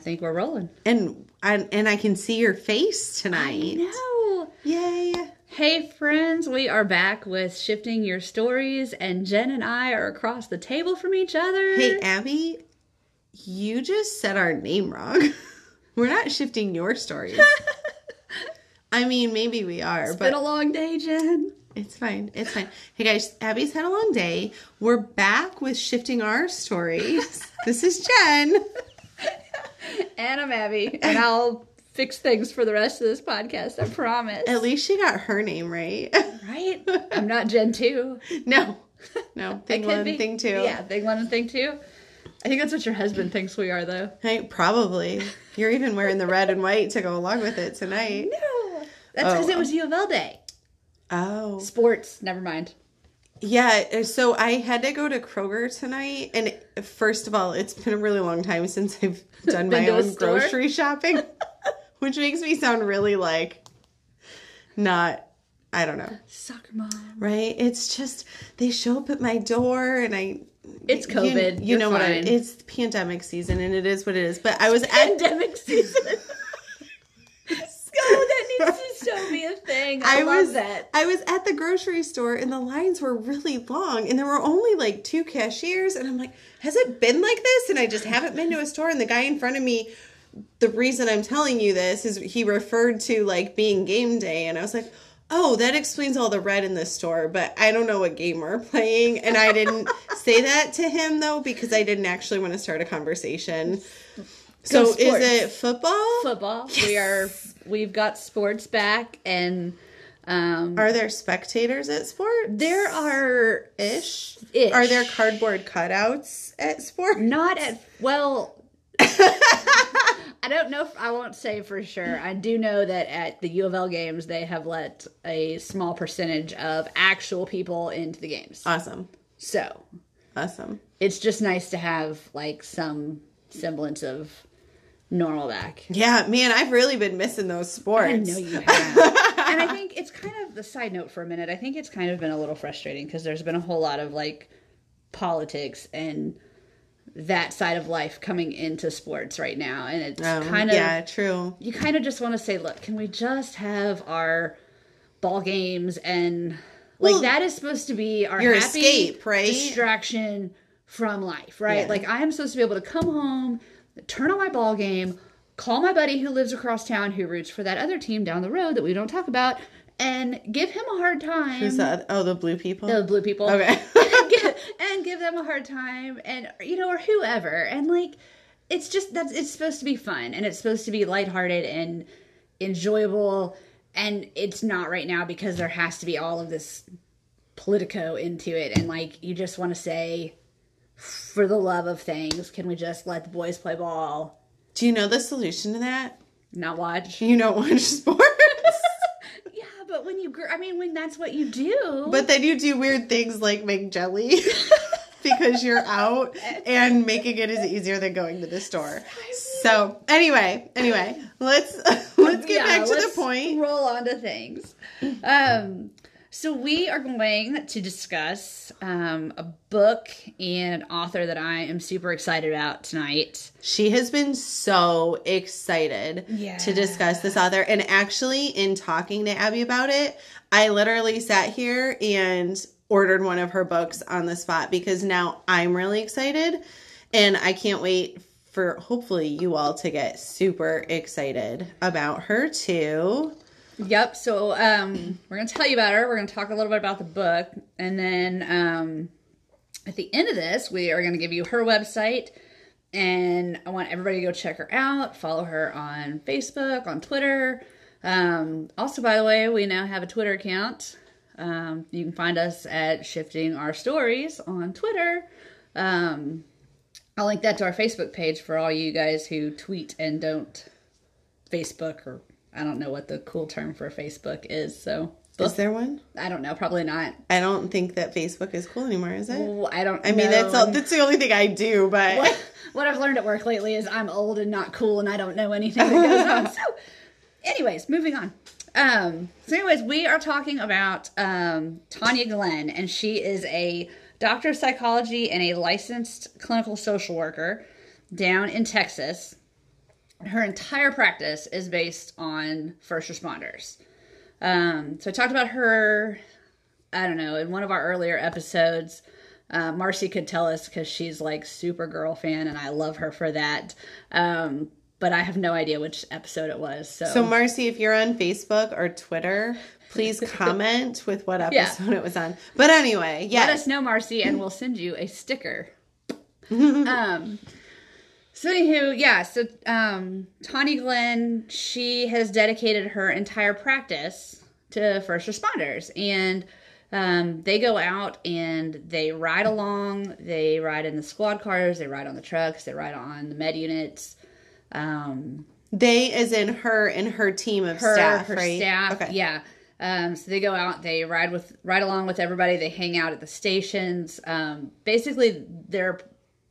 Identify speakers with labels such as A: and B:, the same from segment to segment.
A: think we're rolling.
B: And I, and I can see your face tonight.
A: No.
B: Yay.
A: Hey, friends, we are back with Shifting Your Stories, and Jen and I are across the table from each other.
B: Hey, Abby, you just said our name wrong. We're not shifting your stories. I mean, maybe we are,
A: it's
B: but
A: been a long day, Jen.
B: it's fine. It's fine. Hey, guys, Abby's had a long day. We're back with shifting our stories. this is Jen.
A: And I'm Abby, and I'll fix things for the rest of this podcast, I promise.
B: At least she got her name right.
A: Right? I'm not Jen 2.
B: no, no,
A: I
B: thing one,
A: be.
B: thing two.
A: Yeah, thing one and thing two. I think that's what your husband thinks we are, though.
B: Hey, probably. You're even wearing the red and white to go along with it tonight.
A: No. That's because
B: Oh.
A: it was U of L day.
B: Oh.
A: Sports, never mind.
B: Yeah, uh, so I had to go to Kroger tonight, and first of all, it's been a really long time since I've done my own grocery shopping, which makes me sound really like not, I don't know,
A: Soccer mom.
B: right? It's just they show up at my door, and I.
A: It's
B: you-
A: COVID.
B: You,
A: You're
B: know what? I,
A: fine.
B: it's pandemic season, and it is what it is. But I was at
A: Pandemic season. that needs to still be a thing. I,
B: I
A: love
B: was
A: that.
B: I was at the grocery store and the lines were really long and there were only like two cashiers and I'm like, has it been like this? And I just haven't been to a store and the guy in front of me the reason I'm telling you this is he referred to like being game day and I was like, "Oh, that explains all the red in this store, but I don't know what game we're playing." And I didn't say that to him though because I didn't actually want to start a conversation. So is it football?
A: Football. We are. We've got sports back, and um,
B: Are there spectators at sports?
A: there are
B: ish.
A: ish.
B: Are there cardboard cutouts at sports?
A: not at well. I don't know. If, I won't say for sure. I do know that at the U of L games, they have let a small percentage of actual people into the games.
B: Awesome.
A: So
B: Awesome.
A: it's just nice to have like some semblance of normal back.
B: Yeah, man, I've really been missing those sports.
A: I know you have. and I think it's kind of the side note for a minute. I think it's kind of been a little frustrating because there's been a whole lot of like politics and that side of life coming into sports right now. And it's
B: Um,
A: kind of,
B: yeah, true.
A: you kind of just want to say, look, can we just have our ball games and like
B: Well,
A: that is supposed to be our happy
B: escape, right?
A: distraction from life, right?
B: Yeah.
A: Like I am supposed to be able to come home, turn on my ball game, call my buddy who lives across town who roots for that other team down the road that we don't talk about, and give him a hard time.
B: Who's that? Oh, the blue people.
A: The blue people.
B: Okay.
A: and, give, and give them a hard time, and you know, or whoever, and like, it's just that's it's supposed to be fun, and it's supposed to be lighthearted and enjoyable, and it's not right now because there has to be all of this politico into it, and like you just want to say, for the love of things, can we just let the boys play ball,
B: Do you know the solution to that?
A: not watch?
B: You don't watch sports.
A: Yeah, but when you, gr- I mean, when that's what you do,
B: but then you do weird things like make jelly because you're out and making it is easier than going to the store. So anyway, anyway, let's let's get
A: Yeah,
B: back to the point.
A: Roll on to things. Um, so we are going to discuss um, a book and an author that I am super excited about tonight.
B: She has been so excited
A: Yeah.
B: to discuss this author. And actually, in talking to Abby about it, I literally sat here and ordered one of her books on the spot because now I'm really excited. And I can't wait for hopefully you all to get super excited about her too.
A: Yep. So um, we're going to tell you about her. We're going to talk a little bit about the book, and then um, at the end of this, we are going to give you her website. And I want everybody to go check her out. Follow her on Facebook, on Twitter. Um, also, by the way, we now have a Twitter account. Um, you can find us at Shifting Our Stories on Twitter. Um, I'll link that to our Facebook page for all you guys who tweet and don't Facebook or I don't know what the cool term for Facebook is. So
B: Is there one?
A: I don't know. Probably not.
B: I don't think that Facebook is cool anymore, is it?
A: Well, I don't.
B: I mean, that's all, that's the only thing I do, but
A: what, what I've learned at work lately is I'm old and not cool, and I don't know anything that goes on. So, anyways, moving on. Um, so, anyways, we are talking about um, Tania Glenn, and she is a doctor of psychology and a licensed clinical social worker down in Texas. Her entire practice is based on first responders. Um, so I talked about her, I don't know, in one of our earlier episodes. Uh, Marcy could tell us because she's like Supergirl fan, and I love her for that. Um, but I have no idea which episode it was. So,
B: So, Marcy, if you're on Facebook or Twitter, please comment with what
A: Yeah.
B: episode it was on. But anyway,
A: yeah
B: let
A: us know, Marcy, and we'll send you a sticker. um, so anywho, yeah. So um, Tania Glenn, she has dedicated her entire practice to first responders, and um, they go out and they ride along. They ride in the squad cars. They ride on the trucks. They ride on the med units. Um,
B: They, as in her and her team of
A: her,
B: staff,
A: her
B: right?
A: staff,
B: Okay.
A: yeah. Um, so they go out, they ride with, ride along with everybody. They hang out at the stations. Um, basically, their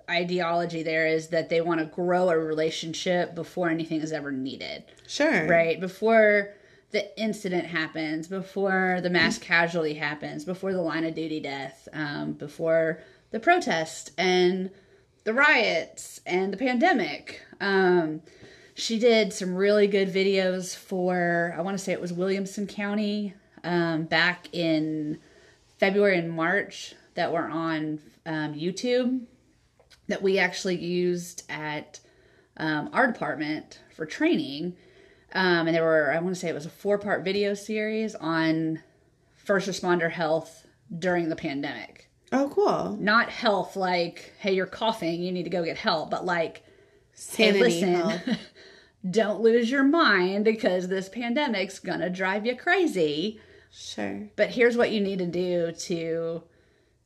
A: ideology there is that they want to grow a relationship before anything is ever needed,
B: Sure.
A: right? Before the incident happens, before the mass casualty happens, before the line of duty death, um, before the protest and the riots and the pandemic. Um, she did some really good videos for, I want to say it was Williamson County um, back in February and March that were on um, YouTube that we actually used at um, our department for training. Um, and there were, I want to say it was a four part video series on first responder health during the pandemic.
B: Oh, cool.
A: Not health like, hey, you're coughing, you need to go get help, but like, hey,
B: Sanity
A: listen, don't lose your mind because this pandemic's gonna drive you crazy.
B: Sure.
A: But here's what you need to do to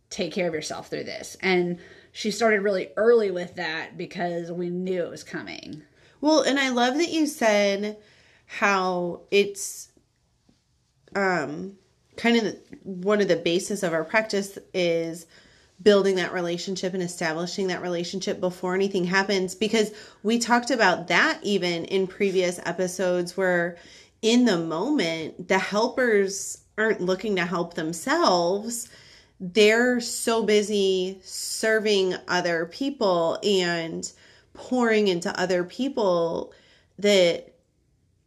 A: take care of yourself through this. And she started really early with that because we knew it was coming.
B: Well, and I love that you said how it's um kind of the, one of the basis of our practice is building that relationship and establishing that relationship before anything happens because we talked about that even in previous episodes where in the moment the helpers aren't looking to help themselves they're so busy serving other people and pouring into other people that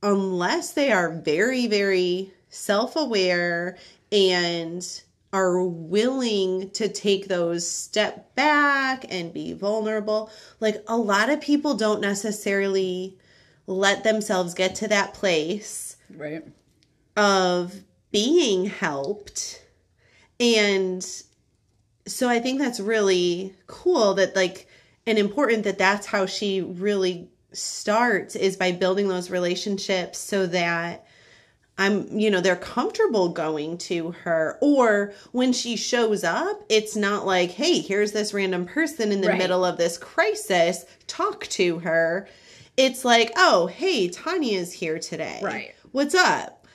B: unless they are very very self-aware and are willing to take those step back and be vulnerable like a lot of people don't necessarily let themselves get to that place
A: Right.
B: of being helped and so i think that's really cool that like and important that that's how she really starts is by building those relationships so that i'm you know they're comfortable going to her. Or when she shows up it's not like hey here's this random person in the
A: Right.
B: middle of this crisis. Talk to her. It's like oh hey Tania is here today.
A: Right.
B: what's up?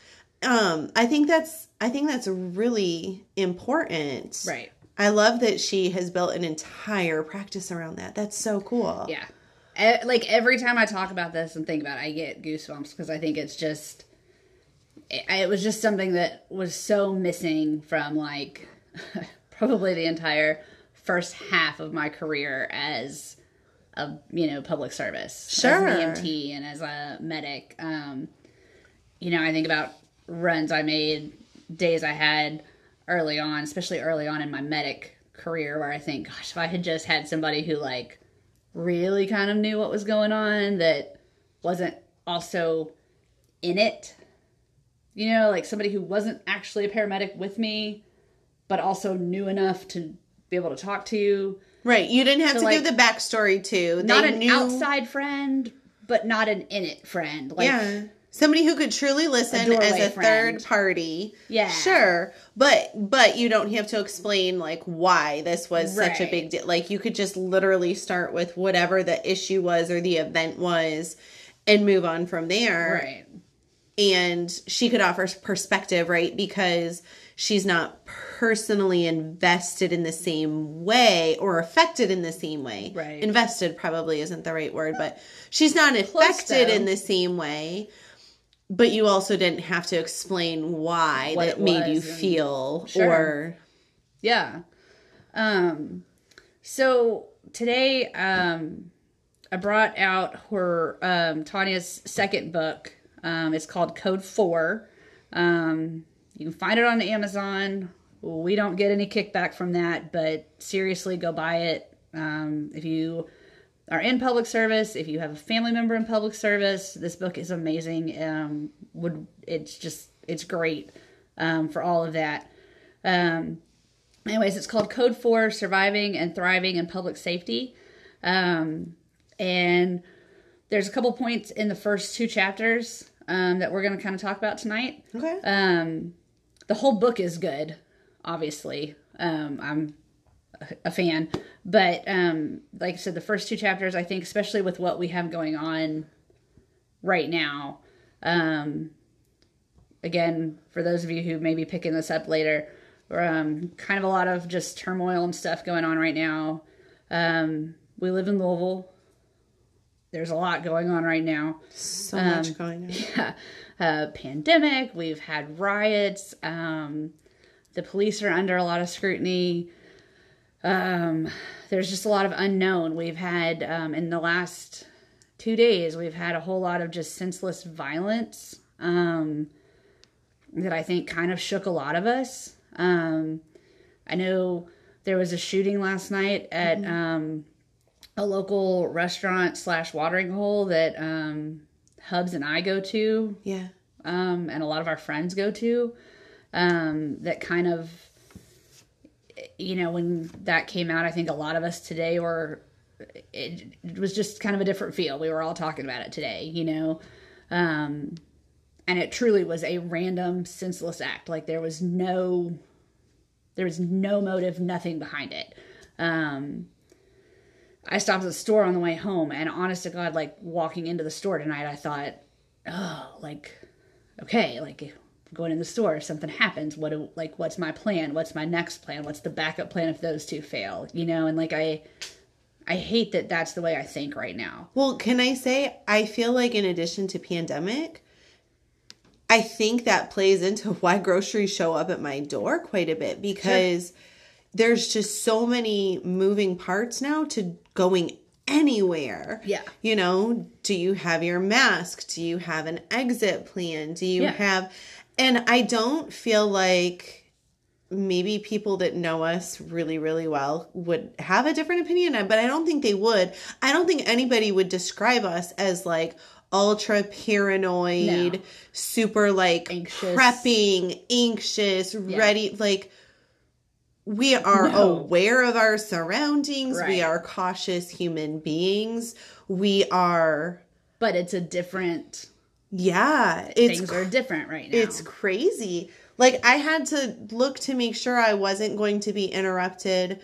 B: Um i think that's i think that's really important
A: Right.
B: i love that she has built an entire practice around that that's so cool
A: Yeah. E- Like every time I talk about this and think about it, I get goosebumps because I think it's just, it, it was just something that was so missing from like probably the entire first half of my career as a you know public service,
B: Sure.
A: as an EMT and as a medic. Um, you know, I think about runs I made, days I had early on, especially early on in my medic career, where I think, gosh, if I had just had somebody who like really kind of knew what was going on that wasn't also in it. You know, like somebody who wasn't actually a paramedic with me, but also knew enough to be able to talk to you.
B: right you didn't have
A: So,
B: to
A: like,
B: give the backstory to
A: Not an
B: knew-
A: outside friend, but not an in it friend. Like,
B: yeah somebody who could truly listen
A: doorway
B: as a
A: friend.
B: third party
A: Yeah.
B: sure but but you don't have to explain like why this was such a big deal like you could just literally start with whatever the issue was or the event was and move on from there
A: right.
B: and she could offer perspective right because she's not personally invested in the same way or affected in the same way
A: Right.
B: invested probably isn't the right word but she's not affected
A: though.
B: in the same way but you also didn't have to explain why
A: What
B: that made you feel
A: Sure.
B: or
A: Yeah. Um so today um I brought out her um, Tania's second book. Um, it's called Code Four. Um, you can find it on Amazon. We don't get any kickback from that, but seriously, go buy it. Um, if you are in public service, if you have a family member in public service, this book is amazing. Um, would it's just it's great um, for all of that. Um, anyways, it's called Code Four: Surviving and Thriving in Public Safety, um, and there's a couple points in the first two chapters um, that we're going to kind of talk about tonight.
B: Okay.
A: Um, the whole book is good, obviously. Um, I'm a- fan, but um, like I said, the first two chapters, I think, especially with what we have going on right now. Um, again, for those of you who may be picking this up later, um, kind of a lot of just turmoil and stuff going on right now. Um, we live in Louisville. There's a lot going on right now
B: so
A: Um,
B: much going on.
A: yeah, uh, pandemic. We've had riots. Um, the police are under a lot of scrutiny. Um, there's just a lot of unknown. We've had um, in the last two days, we've had a whole lot of just senseless violence um, that I think kind of shook a lot of us. Um, I know there was a shooting last night at um, a local restaurant slash watering hole that um, Hubs and I go to
B: Yeah.
A: um, and a lot of our friends go to um, that kind of you know when that came out i think a lot of us today were it, it was just kind of a different feel. We were all talking about it today you know? Um, and it truly was a random senseless act. Like there was no there was no motive nothing behind it. Um, i stopped at the store on the way home and honest to god like walking into the store tonight i thought oh like okay like going in the store if something happens what do, like what's my plan what's my next plan what's the backup plan if those two fail you know and like i i hate that that's the way i think right now
B: Well, can I say I feel like in addition to pandemic, I think that plays into why groceries show up at my door quite a bit because there's just so many moving parts now to going anywhere.
A: Yeah.
B: You know, do you have your mask? Do you have an exit plan? Do you
A: Yeah.
B: have and I don't feel like maybe people that know us really really well would have a different opinion but i don't think they would i don't think anybody would describe us as like ultra paranoid
A: No.
B: super like
A: Anxious.
B: prepping anxious ready like we are
A: No.
B: aware of our surroundings we are cautious human beings we are
A: but it's a different
B: yeah it's
A: things are different right now
B: it's crazy. Like I had to look to make sure I wasn't going to be interrupted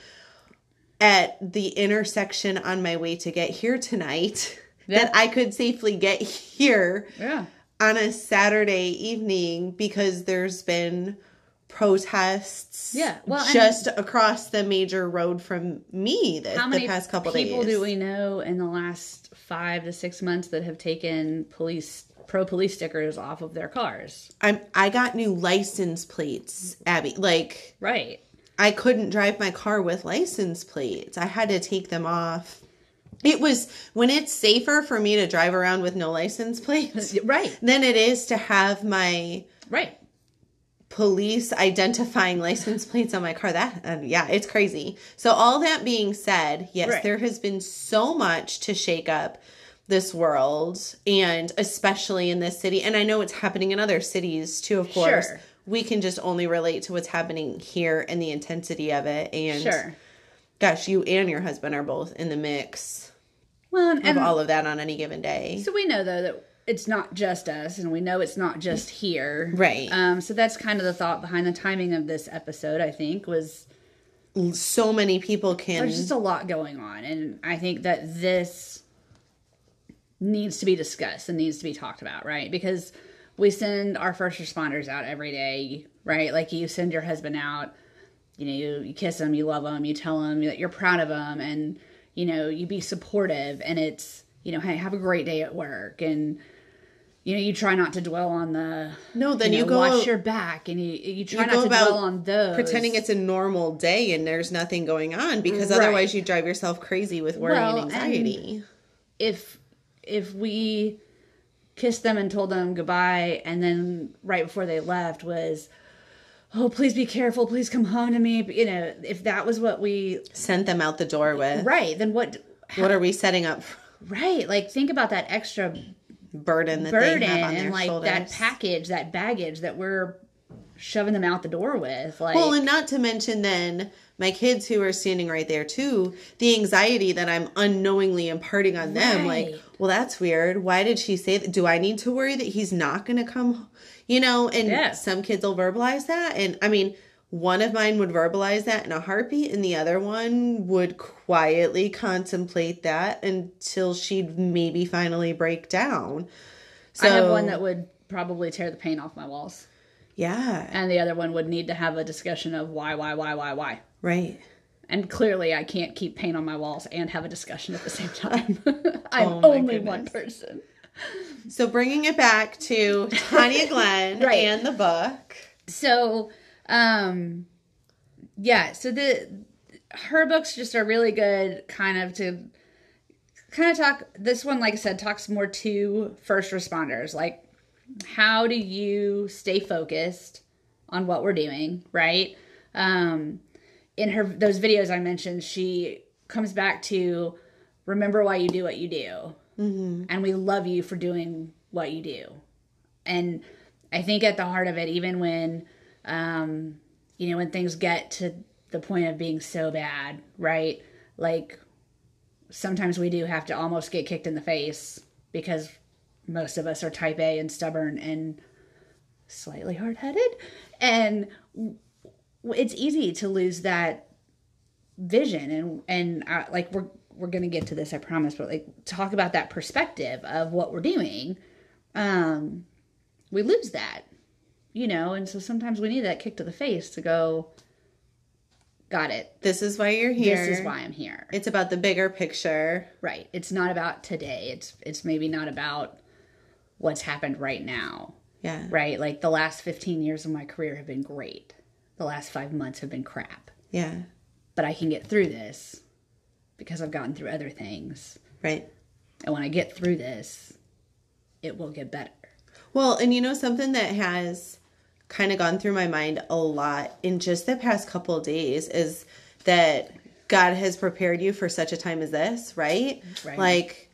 B: at the intersection on my way to get here tonight.
A: Yeah.
B: That I could safely get here
A: yeah
B: on a Saturday evening because there's been protests
A: Yeah, well,
B: just across the major road from me this,
A: how many
B: the past couple
A: people
B: days.
A: do we know in the last five to six months that have taken police pro police stickers off of their cars
B: I'm I got new license plates, Abby. Like
A: right
B: I couldn't drive my car with license plates. I had to take them off. It was when it's safer for me to drive around with no license plates
A: right
B: than it is to have my
A: right
B: police identifying license plates on my car. That uh, yeah, it's crazy. So all that being said, yes,
A: Right.
B: there has been so much to shake up this world and especially in this city and I know it's happening in other cities too of course.
A: Sure.
B: We can just only relate to what's happening here and the intensity of it and
A: sure
B: gosh, you and your husband are both in the mix
A: well and,
B: of all of that on any given day.
A: So we know though that it's not just us, and we know it's not just here,
B: Right.
A: Um, so that's kind of the thought behind the timing of this episode. I think was
B: So many people can
A: there's just a lot going on, and I think that this needs to be discussed and needs to be talked about, right? Because we send our first responders out every day, right? Like you send your husband out, you know, you, you kiss him, you love him, you tell him that you're proud of him, and you know, you be supportive, and it's you know, hey, have a great day at work, and you know, you try not to dwell on the
B: No, then
A: know,
B: you go-
A: watch your back, and you you try
B: you
A: not
B: go
A: to
B: about
A: dwell on those,
B: pretending it's a normal day and there's nothing going on because
A: Right.
B: otherwise you drive yourself crazy with worry
A: Well,
B: and
A: and-
B: anxiety.
A: if if we kissed them and told them goodbye and then right before they left was oh please be careful please come home to me you know if that was what we
B: Sent them out the door with.
A: right then what
B: What are we setting up for
A: right like think about that extra
B: burden that
A: burden
B: they have on
A: and like
B: shoulders?
A: that package that baggage that we're shoving them out the door with like
B: Well, and not to mention then my kids who are standing right there too, the anxiety that I'm unknowingly imparting on them. Like, well, that's weird. Why did she say that? Do I need to worry that he's not going to come? You know, and
A: Yeah.
B: some kids will verbalize that. And I mean, one of mine would verbalize that in a heartbeat, and the other one would quietly contemplate that until she'd maybe finally break down. So,
A: i have one that would probably tear the paint off my walls
B: yeah,
A: and the other one would need to have a discussion of why why why why why
B: right.
A: and clearly i can't keep paint on my walls and have a discussion at the same time i'm
B: Oh
A: only one person
B: So bringing it back to Tania Glenn
A: Right.
B: and the book.
A: so um yeah so the her books just are really good kind of to kind of talk this one like i said talks more to first responders like how do you stay focused on what we're doing right um in her those videos i mentioned she comes back to remember why you do what you do. And we love you for doing what you do. And i think at the heart of it even when um you know when things get to the point of being so bad right? Like sometimes we do have to almost get kicked in the face because most of us are type A and stubborn and slightly hard-headed. And w- it's easy to lose that vision and and uh, like we're we're to get to this I promise but like talk about that perspective of what we're doing um we lose that you know and so sometimes we need that kick to the face to go got it
B: This is why you're here.
A: this is why I'm here
B: It's about the bigger picture.
A: Right. It's not about today. It's it's maybe not about what's happened right now.
B: Yeah.
A: Right? Like the last 15 years of my career have been great. The last 5 months have been crap.
B: Yeah.
A: But I can get through this because I've gotten through other things.
B: Right.
A: And when I get through this, it will get better.
B: Well, and you know something that has kind of gone through my mind a lot in just the past couple days is that God has prepared you for such a time as this, right?
A: Right.
B: Like,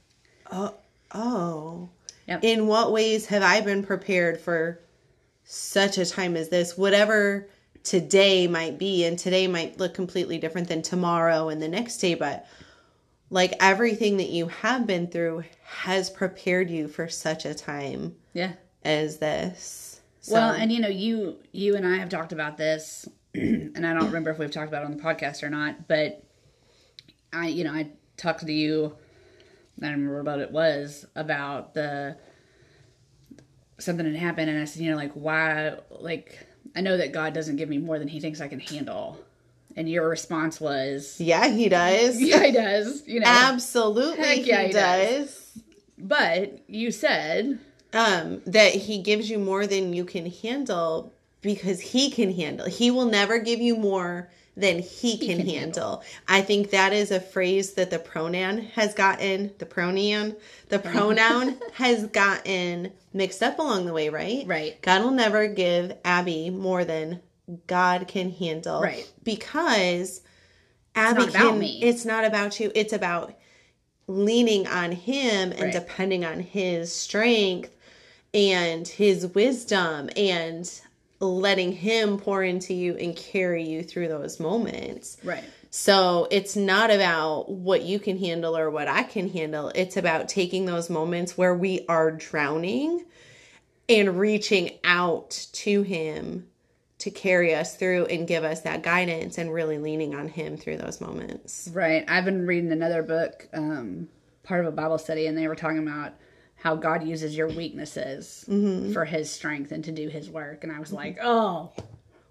B: oh, oh.
A: Yep.
B: In what ways have I been prepared for such a time as this? Whatever today might be, and today might look completely different than tomorrow and the next day, but like everything that you have been through has prepared you for such a time
A: Yeah.
B: as this. So,
A: Well, and you know, you you and I have talked about this, and I don't remember if we've talked about it on the podcast or not, but I, you know, I talked to you. I don't remember what it was about the something had happened, and I said, you know, like why, like I know that God doesn't give me more than He thinks I can handle, and your response was,
B: yeah, he does.
A: yeah, He does, you know,
B: Absolutely,
A: yeah,
B: he,
A: he
B: does.
A: does. but you said,
B: Um, that he gives you more than you can handle because he can handle. He will never give you more than he, can,
A: can
B: handle. I think that is a phrase that the pronoun has gotten, the pronoun, the pronoun has gotten mixed up along the way, right?
A: Right.
B: God will never give Abby more than God can handle.
A: Right.
B: Because Abby
A: about
B: can, it's not about you. It's about leaning on him and
A: Right.
B: depending on his strength and his wisdom and letting him pour into you and carry you through those moments.
A: right,
B: So it's not about what you can handle or what I can handle. It's about taking those moments where we are drowning and reaching out to him to carry us through and give us that guidance and really leaning on him through those moments.
A: Right. I've been reading another book, um, part of a Bible study, and they were talking about how God uses your weaknesses
B: Mm-hmm.
A: for his strength and to do his work. And I was like, oh,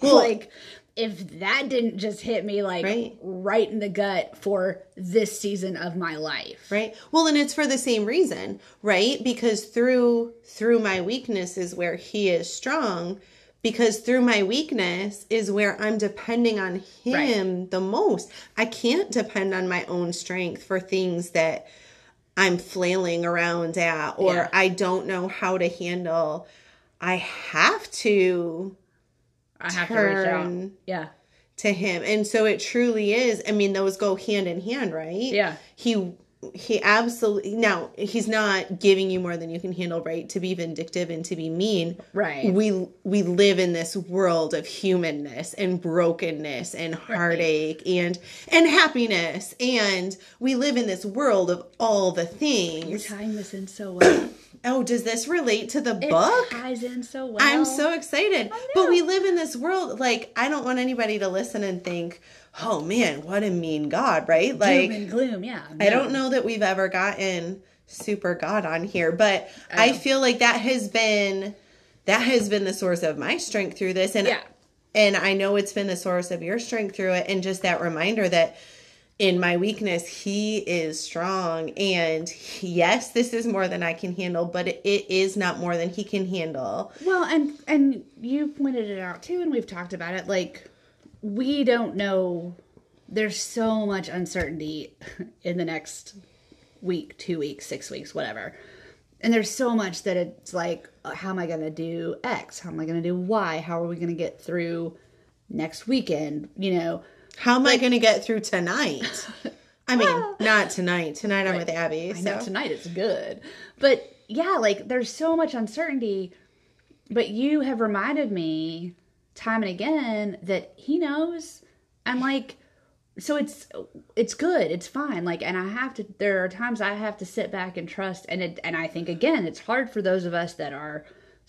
B: Well-
A: like if that didn't just hit me like
B: Right.
A: right in the gut for this season of my life.
B: right well and it's for the same reason right because through through my weakness is where he is strong because through my weakness is where i'm depending on him the most i can't depend on my own strength for things that I'm flailing around at or
A: Yeah.
B: I don't know how to handle, I have to
A: I have to reach out.
B: turn
A: Yeah.
B: to him. And so it truly is. I mean, those go hand in hand, right?
A: Yeah.
B: He he absolutely now he's not giving you more than you can handle, right? To be vindictive and to be mean.
A: Right.
B: We we live in this world of humanness and brokenness and heartache and and happiness and we live in this world of all the
A: You're
B: things.
A: tying this in so well.
B: Oh, does this relate to the
A: It
B: book?
A: ties in so well.
B: I'm so excited. But we live in this world like I don't want anybody to listen and think, "Oh man, what a mean God," right? Like doom
A: and gloom. Yeah.
B: I don't know that we've ever gotten super God on here, but
A: I
B: I, feel like that has been that has been the source of my strength through this and
A: Yeah.
B: and I know it's been the source of your strength through it and just that reminder that in my weakness he is strong and yes this is more than I can handle but it, is not more than he can handle.
A: Well, and and you pointed it out too, and we've talked about it. Like we don't know. There's so much uncertainty in the next week, two weeks, six weeks, whatever. And there's so much that it's like, uh, how am I going to do X? How am I going to do Y? How are we going to get through next weekend? You know,
B: How am I going to get through tonight? I mean, not tonight. Tonight I'm with Abby.
A: I know tonight it's good. But yeah, like there's so much uncertainty. But you have reminded me time and again that he knows. I'm like so it's it's good. It's fine. Like and I have to there are times I have to sit back and trust and it and I think again it's hard for those of us that are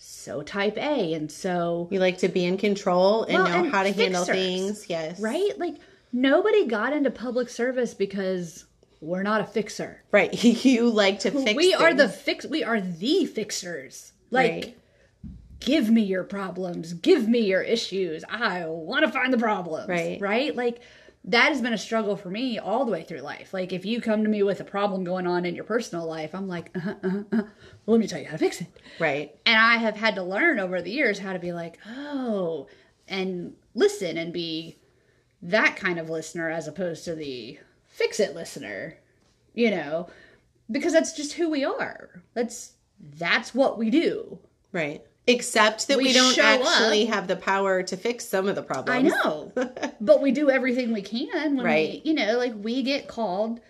A: so type A and so
B: You like to be in control and
A: Well,
B: know
A: and
B: how to handle things. Yes.
A: right? Like nobody got into public service because we're not a fixer.
B: Right. You like to fix
A: we are the fix we are the fixers like
B: Right.
A: give me your problems give me your issues i want to find the problems
B: Right.
A: right like that has been a struggle for me all the way through life like if you come to me with a problem going on in your personal life i'm like uh-huh, uh-huh, uh-huh. Well, let me tell you how to fix it
B: Right.
A: and i have had to learn over the years how to be like oh and listen and be that kind of listener as opposed to the fix it listener you know because that's just who we are that's that's what we do
B: Right. Except that we,
A: We
B: don't actually have the power to fix some of the problems.
A: i know but we do everything we can when
B: Right.
A: we you know like we get called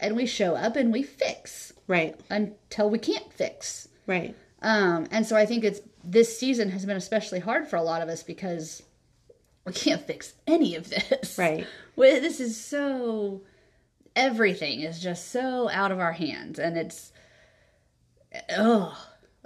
A: and we show up and we fix
B: Right.
A: until we can't fix
B: Right.
A: Um, and so I think it's this season has been especially hard for a lot of us because we can't fix any of this.
B: Right.
A: This is so everything is just so out of our hands, and it's oh,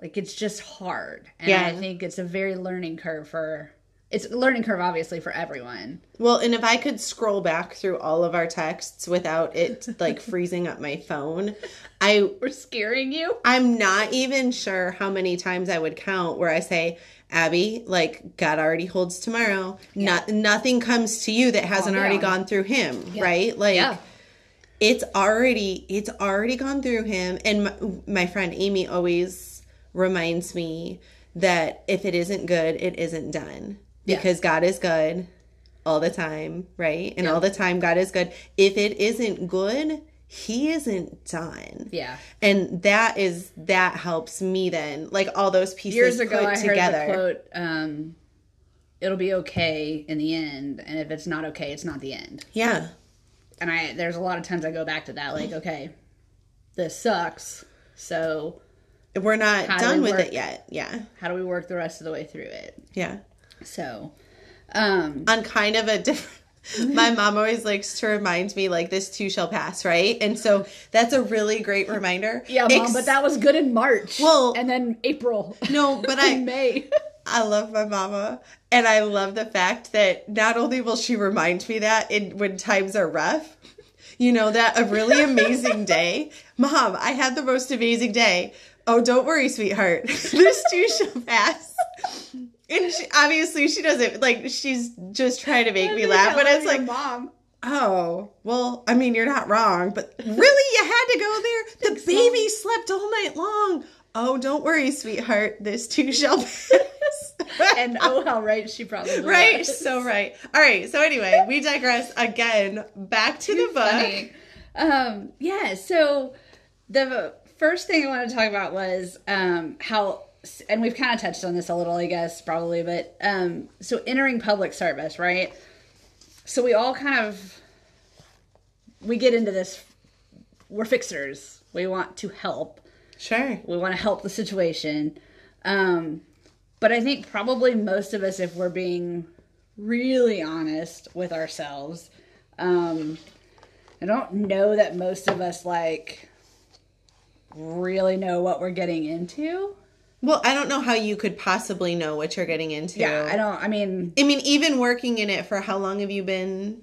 A: like it's just hard. And
B: Yeah.
A: I think it's a very learning curve for it's a learning curve obviously for everyone.
B: Well, and if I could scroll back through all of our texts without it like freezing up my phone, I
A: We're scaring you.
B: I'm not even sure how many times I would count where I say, Abby, like God already holds tomorrow. Not nothing comes to you that hasn't
A: Calm
B: already gone through him, right? Like
A: Yeah.
B: it's already it's already gone through him and my, my friend Amy always reminds me that if it isn't good, it isn't done.
A: Yeah.
B: Because God is good all the time, right? And all the time God is good. If it isn't good, he isn't done.
A: Yeah.
B: And that is that helps me then. Like all those pieces
A: Years ago,
B: put
A: I heard the quote, um, "It'll be okay in the end, and if it's not okay, it's not the end."
B: Yeah.
A: And I, there's a lot of times I go back to that, like, okay, this sucks. So
B: We're not
A: How do
B: done
A: we
B: with
A: work?
B: it yet. Yeah.
A: how do we work the rest of the way through it?
B: Yeah.
A: So, um,
B: on kind of a different my mom always likes to remind me like this too shall pass right and so that's a really great reminder
A: yeah, mom,
B: Ex-
A: but that was good in March.
B: Well-
A: and then April.
B: no but i
A: May.
B: i love my mama and i love the fact that not only will she remind me that in when times are rough you know that a really amazing day mom i had the most amazing day oh don't worry sweetheart this too shall pass and she, obviously she doesn't like she's just trying to make me laugh but it's like
A: mom.
B: Oh, well, I mean, you're not wrong, but really, you had to go there? The baby slept all night long. Oh, don't worry, sweetheart. This too shall pass.
A: And oh, how right she probably
B: right?
A: was.
B: So right. All right. So anyway, we digress again. Back to the book.
A: funny. Um, yeah, so the first thing I want to talk about was um, how, and we've kind of touched on this a little, I guess, probably, but um, so entering public service, right? So we all kind of we get into this. We're fixers. We want to help.
B: Sure.
A: We want to help the situation. Um, but I think probably most of us, if we're being really honest with ourselves, um, I don't know that most of us like really know what we're getting into.
B: Well, I don't know how you could possibly know what you're getting into.
A: Yeah, I don't. I mean,
B: I mean, even working in it for how long have you been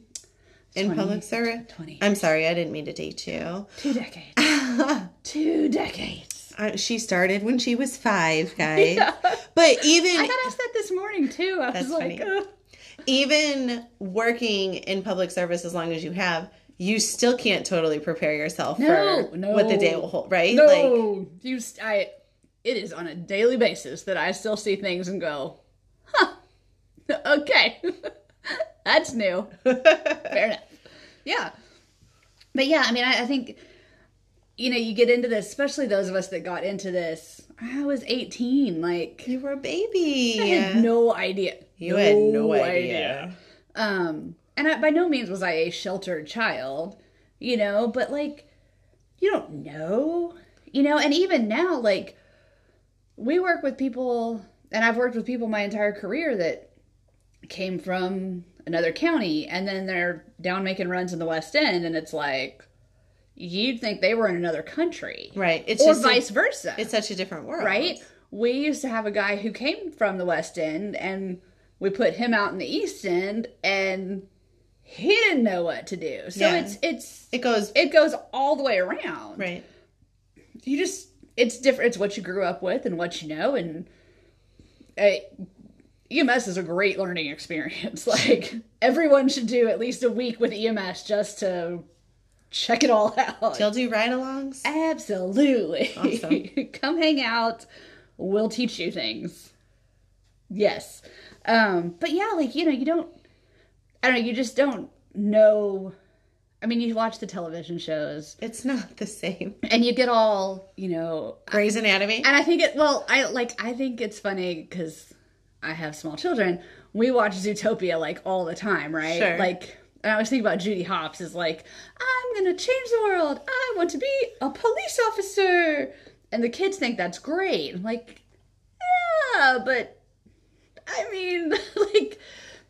B: in
A: 20.
B: public service?
A: 20.
B: I'm sorry, I didn't mean to date you.
A: two decades. two decades.
B: Uh, she started when she was five, guys. Yeah. But even
A: I got asked that this morning too. I was like,
B: even working in public service as long as you have, you still can't totally prepare yourself
A: No,
B: for
A: no.
B: what the day will hold, right? Like
A: no, you. I. It is on a daily basis that I still see things and go, huh, okay, that's new. Fair enough. Yeah, but yeah, I mean, I, I think you know you get into this, especially those of us that got into this. I was eighteen, like
B: you were a baby.
A: I had no idea.
B: You had no idea.
A: Um, and I, by no means was I a sheltered child, you know, but like, you don't know, you know, and even now, like, we work with people, and I've worked with people my entire career that came from another county, and then they're down making runs in the West End, and it's like, you'd think they were in another country.
B: Right. It's
A: Or
B: just a-
A: vice versa
B: it's such a different world.
A: right? We used to have a guy who came from the West End, and we put him out in the East End, and he didn't know what to do. So
B: Yeah.
A: it's it's
B: It goes
A: it goes all the way around.
B: right.
A: You just it's different. It's what you grew up with and what you know, and uh, EMS is a great learning experience. Like everyone should do at least a week with EMS just to check it all out.
B: You'll do ride-alongs.
A: Absolutely.
B: Awesome.
A: Come hang out. We'll teach you things. Yes. Um, but yeah, like, you know, you don't, I don't know, you just don't know. I mean, you watch the television shows
B: It's not the same.
A: and you get all, you know,
B: Grey's Anatomy.
A: and I think it, well, I like, I think it's funny because I have small children. We watch Zootopia like all the time, right?
B: Sure.
A: Like, and I was thinking about Judy Hopps is like, I'm gonna change the world. I want to be a police officer. And the kids think that's great. I'm like, yeah, but I mean, like,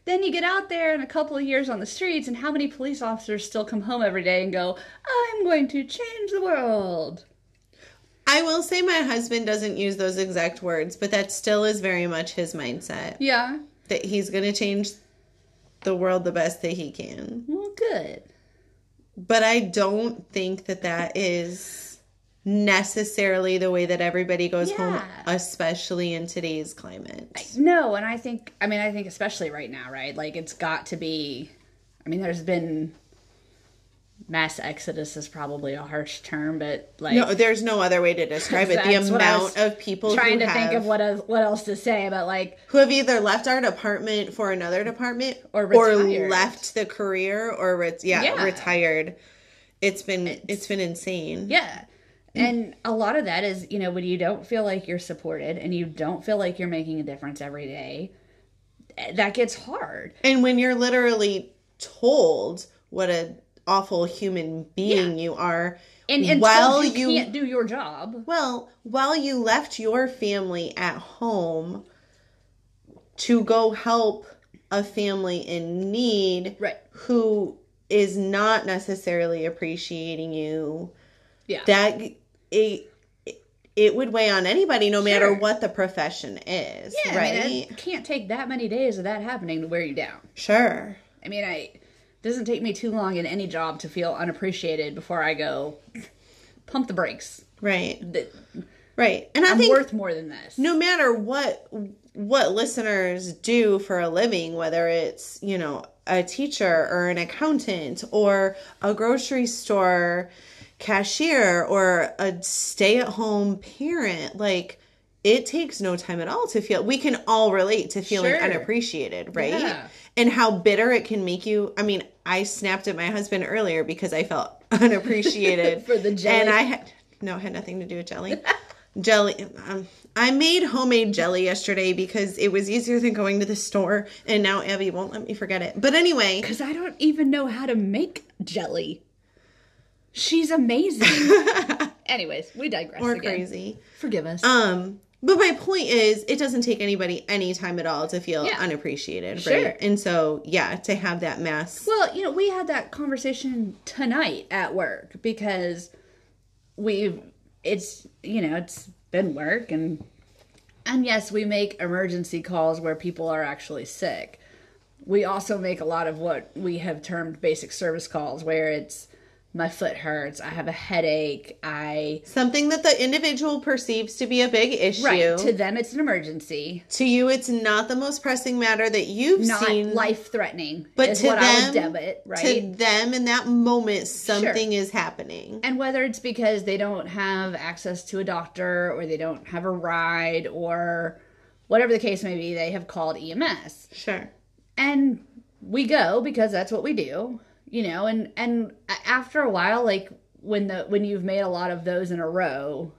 A: then you get out there in a couple of years on the streets, and how many police officers still come home every day and go, I'm going to change the world?
B: I will say my husband doesn't use those exact words, but that still is very much his mindset.
A: Yeah.
B: That he's going to change the world the best that he can.
A: Well, good.
B: But I don't think that that is necessarily the way that everybody goes home, especially in today's climate.
A: No, and I think I mean I think especially right now, right? Like it's got to be I mean there's been mass exodus is probably a harsh term, but like
B: No, there's no other way to describe it. The
A: That's what I was
B: amount of people
A: trying to
B: have,
A: think of what else, what else to say, but like
B: who have either left our department for another department
A: Or retired.
B: Or left the career or re- yeah,
A: Yeah.
B: retired. It's been it's been insane.
A: yeah. And a lot of that is, you know, when you don't feel like you're supported and you don't feel like you're making a difference every day, eh, that gets hard.
B: And when you're literally told what an awful human being you are,
A: And, and
B: while
A: you
B: you
A: can't do your job.
B: well, while you left your family at home to go help a family in need
A: Right.
B: who is not necessarily appreciating you,
A: Yeah.
B: that it it would weigh on anybody no matter
A: Sure.
B: what the profession is,
A: yeah,
B: right?
A: I mean, it can't take that many days of that happening to wear you down.
B: sure.
A: I mean, I doesn't take me too long in any job to feel unappreciated before I go pump the brakes.
B: Right.
A: That
B: Right. And I
A: I'm
B: think
A: worth more than this.
B: no matter what what listeners do for a living whether it's you know a teacher or an accountant or a grocery store cashier or a stay-at-home parent like it takes no time at all to feel we can all relate to feeling
A: Sure.
B: unappreciated right
A: Yeah.
B: and how bitter it can make you i mean i snapped at my husband earlier because i felt unappreciated
A: For the jelly.
B: and i had No, it had nothing to do with jelly. jelly. Um, I made homemade jelly yesterday because it was easier than going to the store, and now Abby won't let me forget it. But anyway,
A: Because I don't even know how to make jelly. She's amazing. Anyways, we digress
B: or
A: again.
B: crazy.
A: Forgive us.
B: Um, but my point is, it doesn't take anybody any time at all to feel
A: Yeah.
B: unappreciated,
A: Sure.
B: right? And so, yeah, to have that mass.
A: Well, you know, we had that conversation tonight at work because we've it's you know, it's been work and and yes, we make emergency calls where people are actually sick. We also make a lot of what we have termed basic service calls where it's my foot hurts, I have a headache, I
B: Something that the individual perceives to be a big issue.
A: right to them it's an emergency,
B: To you, it's not the most pressing matter that you've
A: not
B: seen.
A: life threatening.
B: but to
A: what
B: them,
A: debit, right?
B: to them in that moment, something is happening.
A: And whether it's because they don't have access to a doctor or they don't have a ride or whatever the case may be, they have called EMS.
B: Sure.
A: And we go because that's what we do, you know, and and after a while like when the when you've made a lot of those in a row,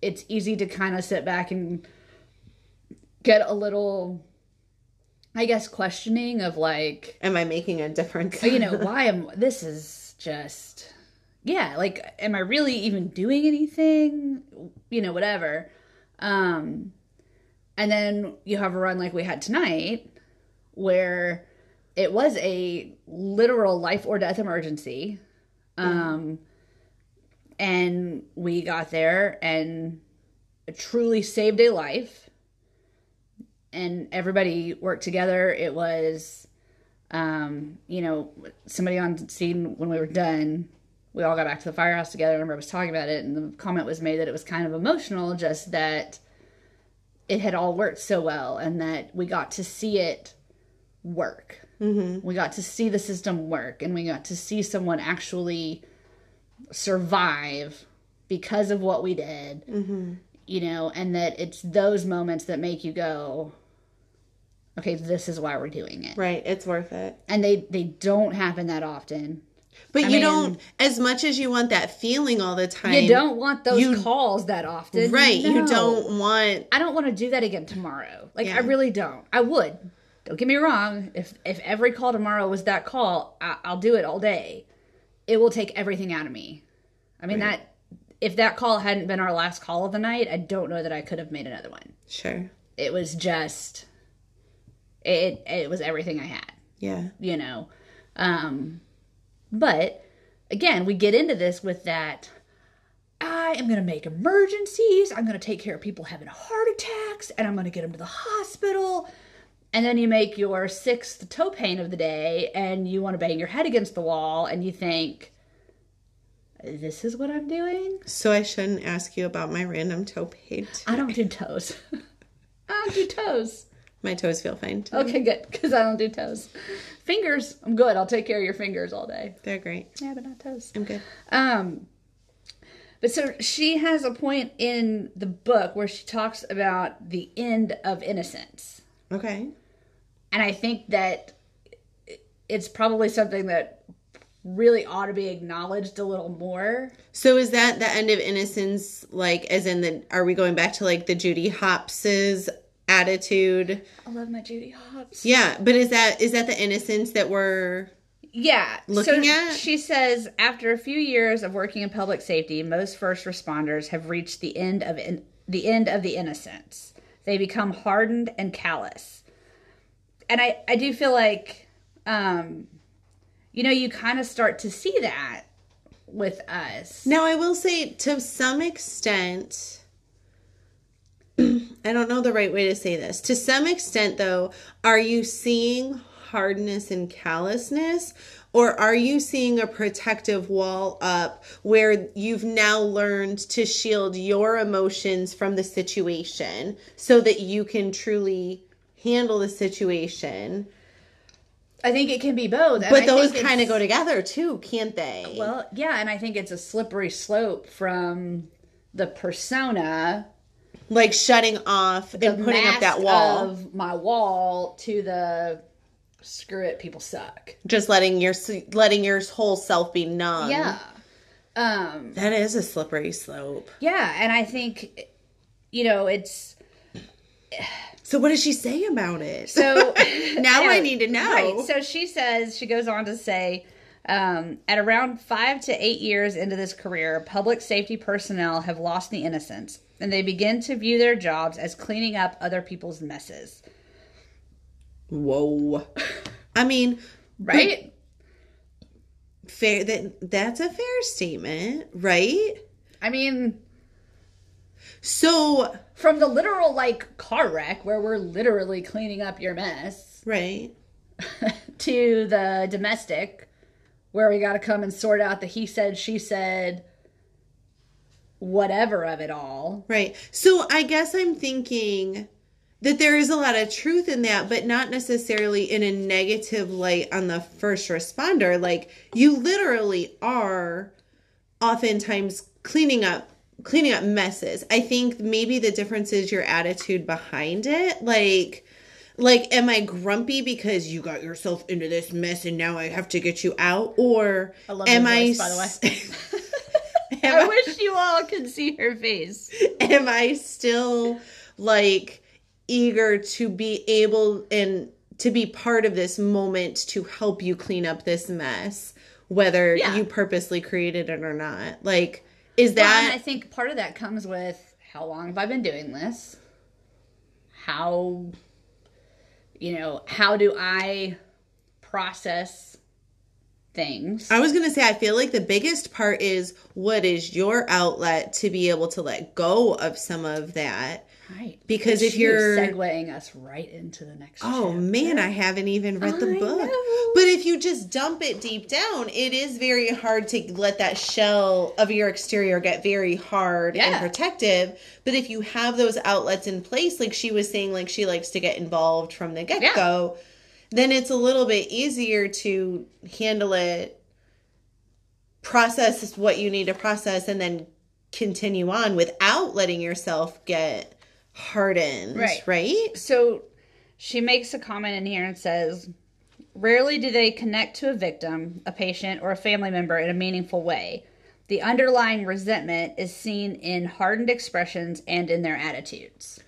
A: it's easy to kind of sit back and get a little I guess questioning of like
B: Am I making a difference?
A: you know why am this is just yeah like am i really even doing anything you know whatever um and then you have a run like we had tonight where it was a literal life or death emergency um and we got there and it truly saved a life and everybody worked together it was um, you know, somebody on scene when we were done, we all got back to the firehouse together. I remember I was talking about it, and the comment was made that it was kind of emotional, just that it had all worked so well, and that we got to see it work. Mm-hmm. We got to see the system work, and we got to see someone actually survive because of what we did. Mm-hmm. You know, and that it's those moments that make you go, okay, this is why we're doing it
B: right. It's worth it.
A: and they they don't happen that often.
B: But
A: I
B: you
A: mean-
B: don't, as much as you want that feeling all the time.
A: You don't want those
B: you-
A: calls that often,
B: Right.
A: No.
B: You don't want.
A: I don't want to do that again tomorrow. Like I really don't. I would. Don't get me wrong. If if every call tomorrow was that call, I, I'll do it all day. It will take everything out of me. I mean that. If that call hadn't been our last call of the night, I don't know that I could have made another one.
B: Sure.
A: It was just. It it was everything I had.
B: Yeah.
A: you know. Um, but again, we get into this with that. I am going to make emergencies. I'm going to take care of people having heart attacks, and I'm going to get them to the hospital. And then you make your sixth toe pain of the day, and you want to bang your head against the wall, and you think, "This is what I'm doing."
B: So I shouldn't ask you about my random toe pain.
A: I don't do toes. I don't do toes.
B: My toes feel fine. Too.
A: Okay, good, because I don't do toes. Fingers, I'm good. I'll take care of your fingers all day.
B: They're great.
A: Yeah, but not toes.
B: I'm good.
A: Um, but so she has a point in the book where she talks about the end of innocence.
B: Okay.
A: And I think that it's probably something that really ought to be acknowledged a little more.
B: So is that the end of innocence? Like, as in the? Are we going back to like the Judy Hopps's attitude?
A: I love my Judy Hopps.
B: Yeah, but is that is that the innocence that we're?
A: Yeah.
B: Looking
A: so
B: at?
A: She says after a few years of working in public safety, most first responders have reached the end of in, the end of the innocence. They become hardened and callous. And I I do feel like um you know, you kind of start to see that with us.
B: Now I will say to some extent. I don't know the right way to say this. To some extent, though, are you seeing hardness and callousness? Or are you seeing a protective wall up where you've now learned to shield your emotions from the situation so that you can truly handle the situation?
A: I think it can be both.
B: But those kind of go together too, can't they?
A: Well, yeah, and I think it's a slippery slope from the persona
B: like shutting off and putting up that wall.
A: of my wall to the screw it people suck
B: just letting your letting your whole self be numb.
A: yeah Um,
B: That is a slippery slope.
A: yeah, and I think, you know, it's
B: So what does she say about it?
A: so
B: now I,
A: know.
B: need to know.
A: Right. So she says, she goes on to say, um, at around five to eight years into this career, public safety personnel have lost the innocence and they begin to view their jobs as cleaning up other people's messes.
B: Whoa. I mean,
A: Right?
B: fair that that's a fair statement, right?
A: I mean,
B: So,
A: from the literal like car wreck where we're literally cleaning up your mess
B: right.
A: to the domestic where we got to come and sort out the he said, she said, whatever of it all.
B: Right. So I guess I'm thinking that there is a lot of truth in that, but not necessarily in a negative light on the first responder. Like you literally are oftentimes cleaning up cleaning up messes. I think maybe the difference is your attitude behind it. Like like am I grumpy because you got yourself into this mess and now I have to get you out or
A: I
B: am
A: your
B: I
A: voice, by the way. I
B: I-
A: wish you all could see her face.
B: am I still like eager to be able and to be part of this moment to help you clean up this mess, whether
A: Yeah.
B: you purposely created it or not? Like, is
A: Well, and I think part of that comes with how long have I been doing this? How, you know, how do I process things?
B: I was gonna say, I feel like the biggest part is what is your outlet to be able to let go of some of that.
A: Right.
B: Because if you're-
A: segueing us right into the next
B: Oh
A: chapter.
B: man, I haven't even read the
A: I
B: book.
A: know.
B: But if you just dump it deep down, it is very hard to let that shell of your exterior get very hard
A: Yeah.
B: and protective. But if you have those outlets in place, like she was saying, like she likes to get involved from the get go, then it's a little bit easier to handle it, process what you need to process, and then continue on without letting yourself get hardened.
A: Right.
B: Right?
A: So she makes a comment in here and says, Rarely do they connect to a victim, a patient, or a family member in a meaningful way. The underlying resentment is seen in hardened expressions and in their attitudes.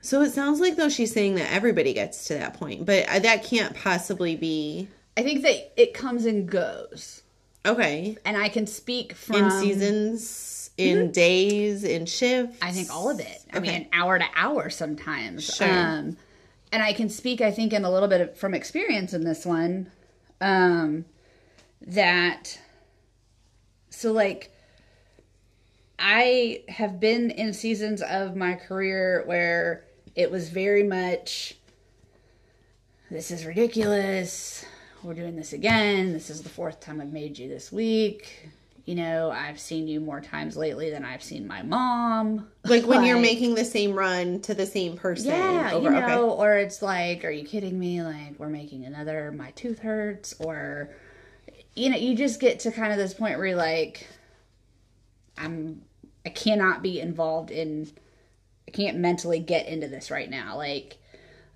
B: So it sounds like though she's saying that everybody gets to that point, but uh, that can't possibly be
A: I think that it comes and goes.
B: okay.
A: And I can speak from
B: In seasons, in days, in shifts.
A: I think all of it. I mean, hour to hour sometimes.
B: Sure.
A: Um, and I can speak, I think, in a little bit of, from experience in this one, um, that so like I have been in seasons of my career where it was very much this is ridiculous. We're doing this again. This is the fourth time I've made you this week. You know, I've seen you more times lately than I've seen my mom.
B: like when you're making the same run to the same person.
A: yeah,
B: over,
A: you know,
B: okay.
A: or it's like, are you kidding me? Like, we're making another, my tooth hurts, or, you know, you just get to kind of this point where you're like, I'm, I cannot be involved in, I can't mentally get into this right now. Like,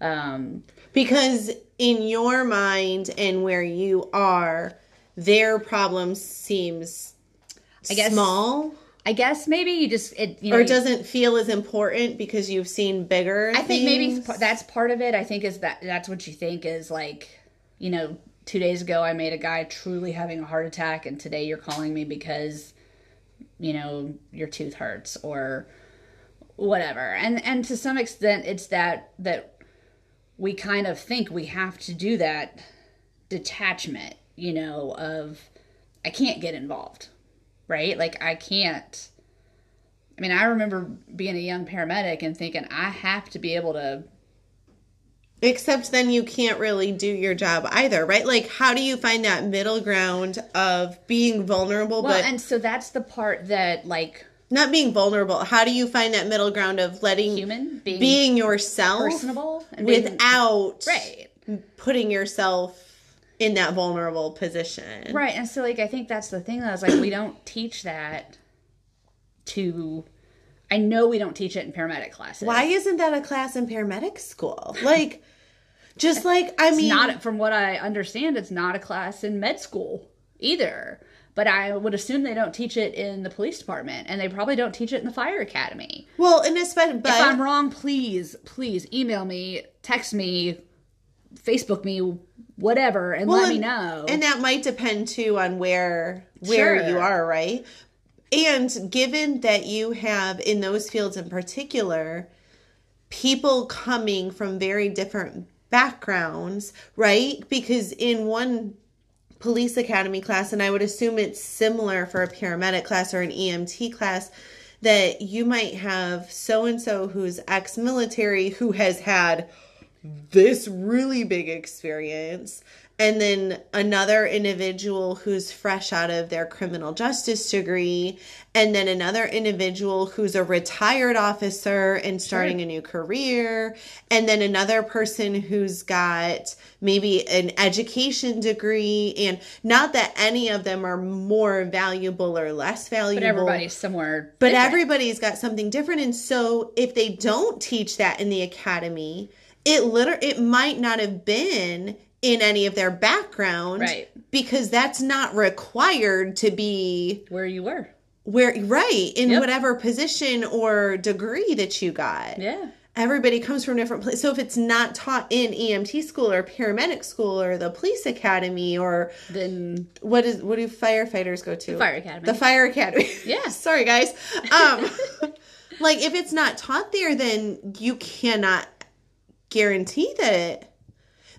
A: um,
B: Because in your mind and where you are, their problem seems
A: I guess-
B: small
A: I guess maybe you just, it, you know,
B: or
A: you-
B: doesn't feel as important because you've seen bigger.
A: I think maybe
B: things.
A: that's part of it. I think is that that's what you think is like, you know, two days ago I made a guy truly having a heart attack, and today you're calling me because, you know, your tooth hurts or whatever. And and to some extent, it's that that we kind of think we have to do that detachment, you know, of I can't get involved, right? Like I can't. I mean, I remember being a young paramedic and thinking I have to be able to.
B: Except then you can't really do your job either, right? Like, how do you find that middle ground of being vulnerable,
A: Well,
B: but
A: and so that's the part that, like,
B: not being vulnerable? How do you find that middle ground of letting
A: human being,
B: being yourself
A: personable and being-
B: without
A: right,
B: putting yourself in that vulnerable position?
A: right, and so like I think that's the thing that I was like, we don't teach that to. I know we don't teach it in paramedic classes.
B: Why isn't that a class in paramedic school? Like, just like I
A: It's
B: mean,
A: not from what I understand. It's not a class in med school either. But I would assume they don't teach it in the police department, and they probably don't teach it in the fire academy.
B: Well, and especially, but
A: if I'm wrong, please, please email me, text me, Facebook me, whatever, and let me know.
B: And that might depend too on where where
A: Sure.
B: you are, right? And given that you have in those fields in particular people coming from very different backgrounds, right? Because in one police academy class and I would assume it's similar for a paramedic class or an EMT class that you might have so and so who's ex-military who has had this really big experience and then another individual who's fresh out of their criminal justice degree and then another individual who's a retired officer and starting a new career and then another person who's got maybe an education degree and not that any of them are more valuable or less valuable
A: but everybody's somewhere.
B: but
A: different.
B: everybody's got something different and so if they don't teach that in the academy it liter- it might not have been in any of their background
A: Right.
B: because that's not required to be
A: where you were.
B: where right in
A: Yep.
B: whatever position or degree that you got
A: Yeah.
B: everybody comes from different places so if it's not taught in emt school or paramedic school or the police academy or
A: Then
B: what is what do firefighters go to
A: fire academy.
B: the fire academy
A: Yeah.
B: sorry guys um like if it's not taught there then you cannot guarantee that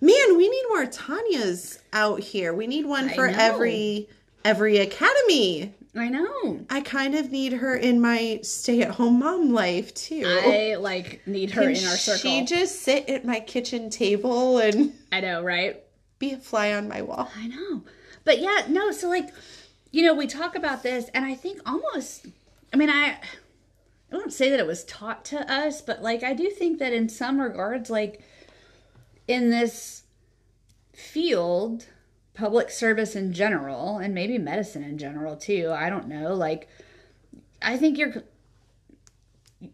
B: man we need more tanias out here we need one for every every academy
A: I know.
B: i kind of need her in my stay-at-home mom life too
A: I like need her
B: Can
A: in our circle.
B: she just sit at my kitchen table and
A: I know, right?
B: be a fly on my wall
A: I know. But yeah, no, so like, you know, we talk about this and I think almost I mean, I I won't say that it was taught to us, but like I do think that in some regards like in this field, public service in general and maybe medicine in general too, I don't know, like I think you're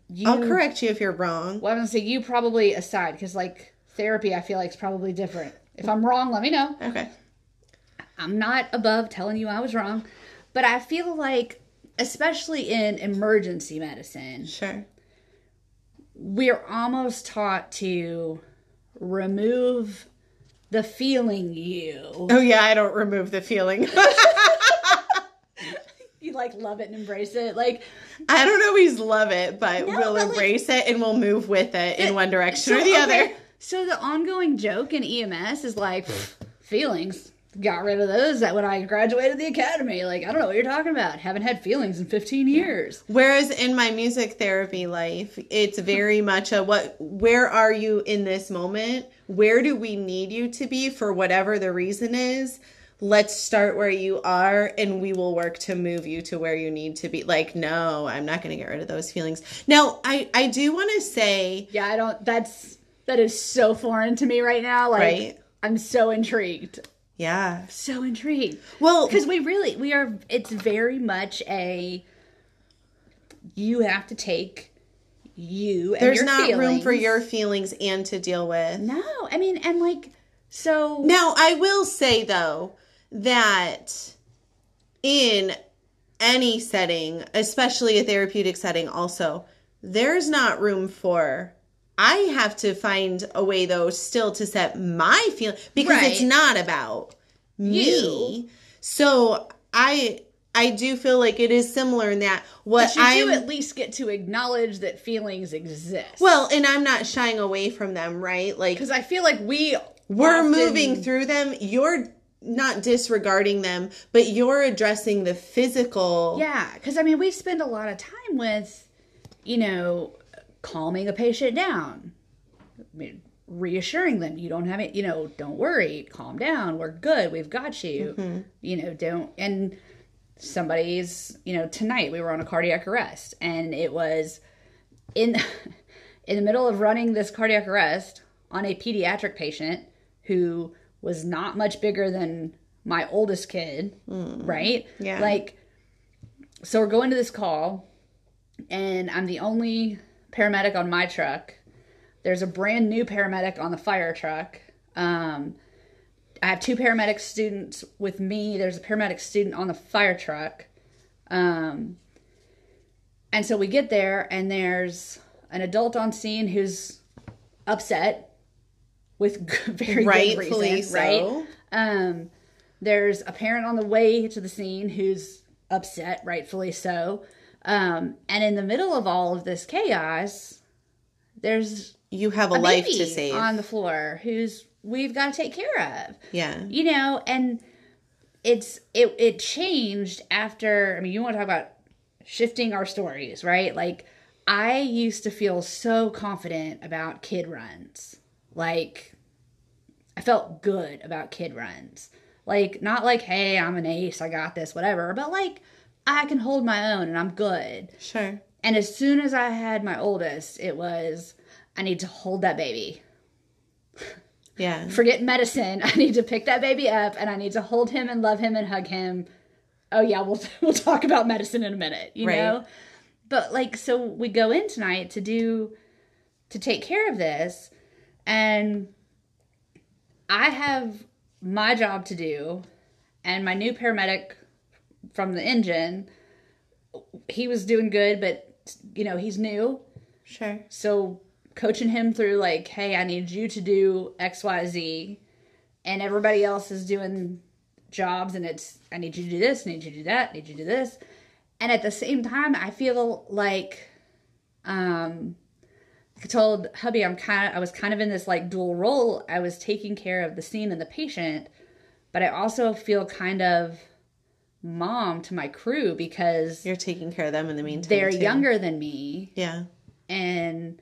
A: you
B: i'll correct you if you're wrong.
A: Well, I'm gonna say you probably aside because like therapy, I feel like is probably different. If I'm wrong, let me know.
B: okay.
A: I'm not above telling you I was wrong, but I feel like, especially in emergency medicine,
B: sure.
A: we're almost taught to remove the feeling you.
B: oh yeah i don't remove the feeling
A: You like love it and embrace it. Like,
B: I don't always love it, but
A: No,
B: we'll
A: but, like-
B: embrace it and we'll move with it in one direction
A: so,
B: or the
A: okay,
B: other.
A: So the ongoing joke in EMS is like, feelings. Got rid of those that when I graduated the academy. Like, I don't know what you're talking about. Haven't had feelings in 15 years.
B: Whereas in my music therapy life, it's very much a what where are you in this moment? Where do we need you to be for whatever the reason is? Let's start where you are and we will work to move you to where you need to be. Like, no, I'm not going to get rid of those feelings. Now, I I do want to say
A: Yeah, I don't. That's that is so foreign to me right now. Like,
B: Right.
A: I'm so intrigued.
B: Yeah.
A: So intrigued
B: Well,
A: because we really we are. It's very much a. You have to take you. And
B: there's not room for your feelings and to deal with.
A: No, I mean, and like so.
B: Now, I will say though that in any setting, especially a therapeutic setting, also, there's not room for. I have to find a way though still to set my feel because it's not about me. So I I do feel like it is similar in that what
A: you
B: I
A: do at least get to acknowledge that feelings exist.
B: well, and I'm not shying away from them, right? Like
A: because I feel like we
B: we're
A: often-
B: moving through them you're not disregarding them but you're addressing the physical
A: Yeah, because I mean, we spend a lot of time with, you know, calming a patient down, reassuring them you don't have it, you know, don't worry, calm down, we're good, we've got you, mm-hmm. you know, don't. And somebody's, you know, tonight we were on a cardiac arrest, and it was in in the middle of running this cardiac arrest on a pediatric patient who was not much bigger than my oldest kid, mm. right?
B: Yeah.
A: Like so we're going to this call and I'm the only paramedic on my truck. There's a brand new paramedic on the fire truck. Um I have two paramedic students with me. There's a paramedic student on the fire truck. Um, and so we get there, and there's an adult on scene who's upset with very
B: Rightfully
A: good reason,
B: so.
A: right? Um, there's a parent on the way to the scene who's upset, rightfully so. Um, and in the middle of all of this chaos, there's
B: You have a,
A: a
B: life
A: baby
B: to save.
A: on the floor who's we've got to take care of
B: yeah.
A: you know and it's it it changed after i mean you want to talk about shifting our stories right like i used to feel so confident about kid runs like i felt good about kid runs like not like hey i'm an ace i got this whatever but like i can hold my own and i'm good
B: Sure.
A: and as soon as i had my oldest it was i need to hold that baby
B: Yeah.
A: forget medicine. I need to pick that baby up and I need to hold him and love him and hug him. Oh yeah, we'll we'll talk about medicine in a minute, you
B: Right.
A: know? But like so we go in tonight to do to take care of this and I have my job to do and my new paramedic from the engine he was doing good but you know, he's new.
B: Sure.
A: so coaching him through like hey i need you to do xyz and everybody else is doing jobs and it's i need you to do this I need you to do that I need you to do this. And at the same time i feel like um i told hubby i'm kind of i was kind of in this like dual role. I was taking care of the scene and the patient but i also feel kind of mom to my crew because
B: You're taking care of them in the meantime.
A: they're
B: too.
A: younger than me
B: Yeah.
A: and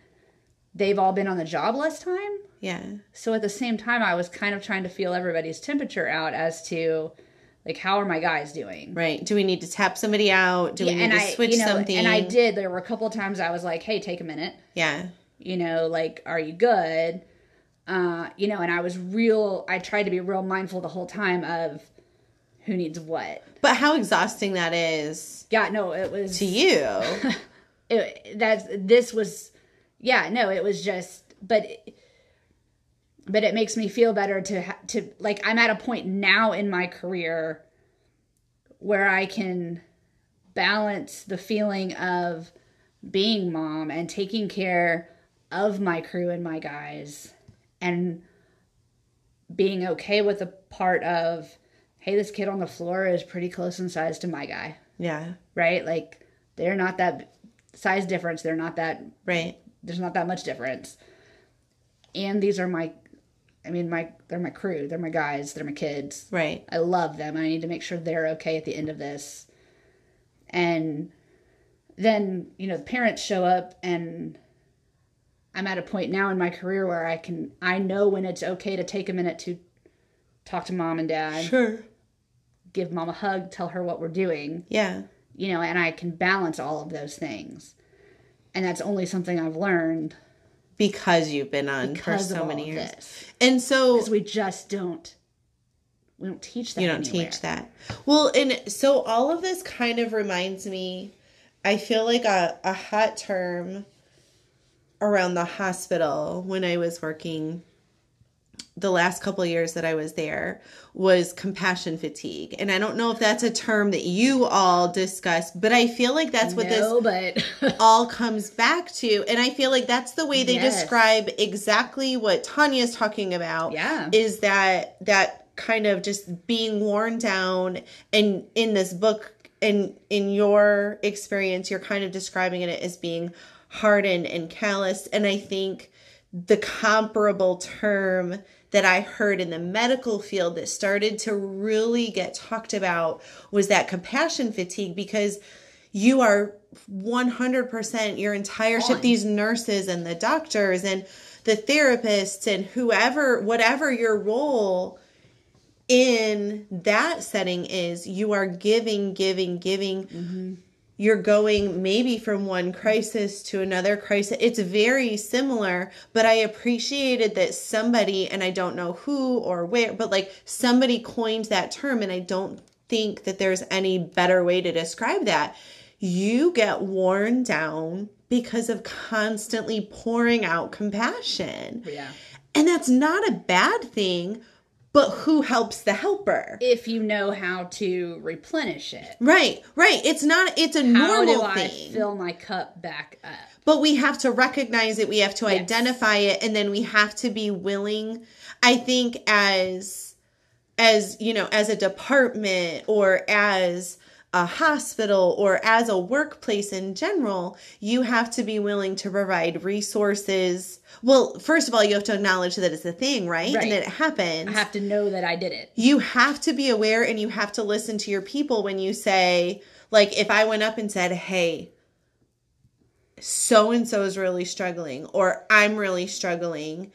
A: they've all been on the job less time.
B: Yeah.
A: So at the same time, I was kind of trying to feel everybody's temperature out as to like how are my guys doing.
B: Right. Do we need to tap somebody out? Do we need
A: and
B: to
A: I,
B: switch
A: you know,
B: something?
A: and I did. There were a couple of times I was like, "Hey, take a minute."
B: Yeah.
A: You know, like, are you good? Uh, you know, and I was real. I tried to be real mindful the whole time of who needs what.
B: But how exhausting that is
A: Yeah, no, it was
B: to you.
A: it, that's this was yeah no it was just but but it makes me feel better to ha- to like i'm at a point now in my career where i can balance the feeling of being mom and taking care of my crew and my guys and being okay with the part of hey this kid on the floor is pretty close in size to my guy
B: yeah.
A: right? Like they're not that size difference. They're not that
B: Right.
A: there's not that much difference. And these are my I mean my they're my crew, they're my guys, they're my kids.
B: Right.
A: I love them. I need to make sure they're okay at the end of this. And then, you know, the parents show up and I'm at a point now in my career where I can I know when it's okay to take a minute to talk to mom and dad,
B: Sure.
A: Give mom a hug, tell her what we're doing
B: Yeah.
A: you know, and I can balance all of those things. And that's only something I've learned
B: Because you've been on for so many years.
A: this.
B: And so
A: Because we just don't, we don't teach that.
B: you don't
A: anywhere.
B: teach that. Well, and so all of this kind of reminds me I feel like a, a hot term around the hospital when I was working the last couple of years that I was there was compassion fatigue. And I don't know if that's a term that you all discuss, but I feel like that's what this
A: No, but
B: all comes back to and i feel like that's the way they
A: Yes.
B: describe exactly what tania's talking about
A: Yeah.
B: is that that kind of just being worn down and in this book and in your experience you're kind of describing it as being hardened and calloused and i think the comparable term that I heard in the medical field that started to really get talked about was that compassion fatigue because you are 100% your entire shift these nurses and the doctors and the therapists and whoever whatever your role in that setting is you are giving giving giving mm-hmm. You're going maybe from one crisis to another crisis. It's very similar but i appreciated that somebody and i don't know who or where but like somebody coined that term and i don't think that there's any better way to describe that. You get worn down because of constantly pouring out compassion.
A: Yeah,
B: and that's not a bad thing, but who helps the helper?
A: if you know how to replenish it.
B: Right, right. It's not, it's a
A: How
B: normal
A: do I
B: thing.
A: fill my cup back up?
B: but we have to recognize it we have to identify it and then we have to be willing i think as as you know as a department or as a hospital or as a workplace in general you have to be willing to provide resources well first of all you have to acknowledge that it's a thing right,
A: Right.
B: and that it happens
A: I have to know that I did it.
B: you have to be aware and you have to listen to your people when you say like if i went up and said hey so and so is really struggling or i'm really struggling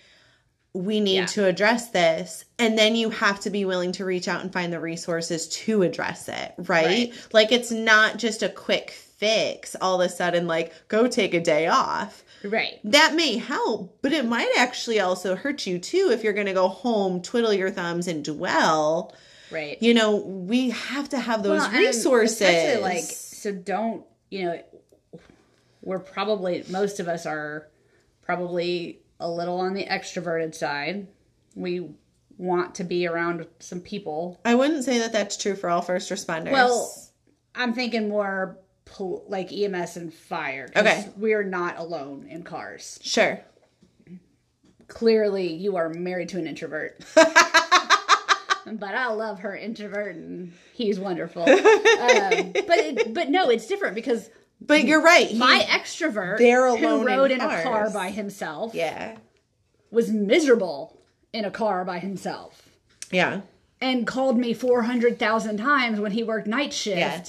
B: we need
A: Yeah.
B: to address this and then you have to be willing to reach out and find the resources to address it right,
A: Right.
B: like it's not just a quick fix all of a sudden like go take a day off
A: Right.
B: that may help, but it might actually also hurt you too if you're going to go home, twiddle your thumbs, and dwell.
A: Right.
B: You know, we have to have those
A: Well,
B: resources.
A: like so don't you know we're probably most of us are probably a little on the extroverted side. We want to be around some people.
B: I wouldn't say that that's true for all first responders.
A: Well, I'm thinking more pol- like EMS and fire.
B: Okay.
A: We're not alone in cars.
B: sure.
A: Clearly, you are married to an introvert. but I love her introvert, and he's wonderful. um, but it, but no, it's different because
B: But you're right. he-
A: my extrovert
B: They're alone
A: who rode
B: in
A: in, a car by himself
B: yeah.
A: was miserable in a car by himself
B: Yeah.
A: and called me 400,000 times when he worked night shift
B: Yeah.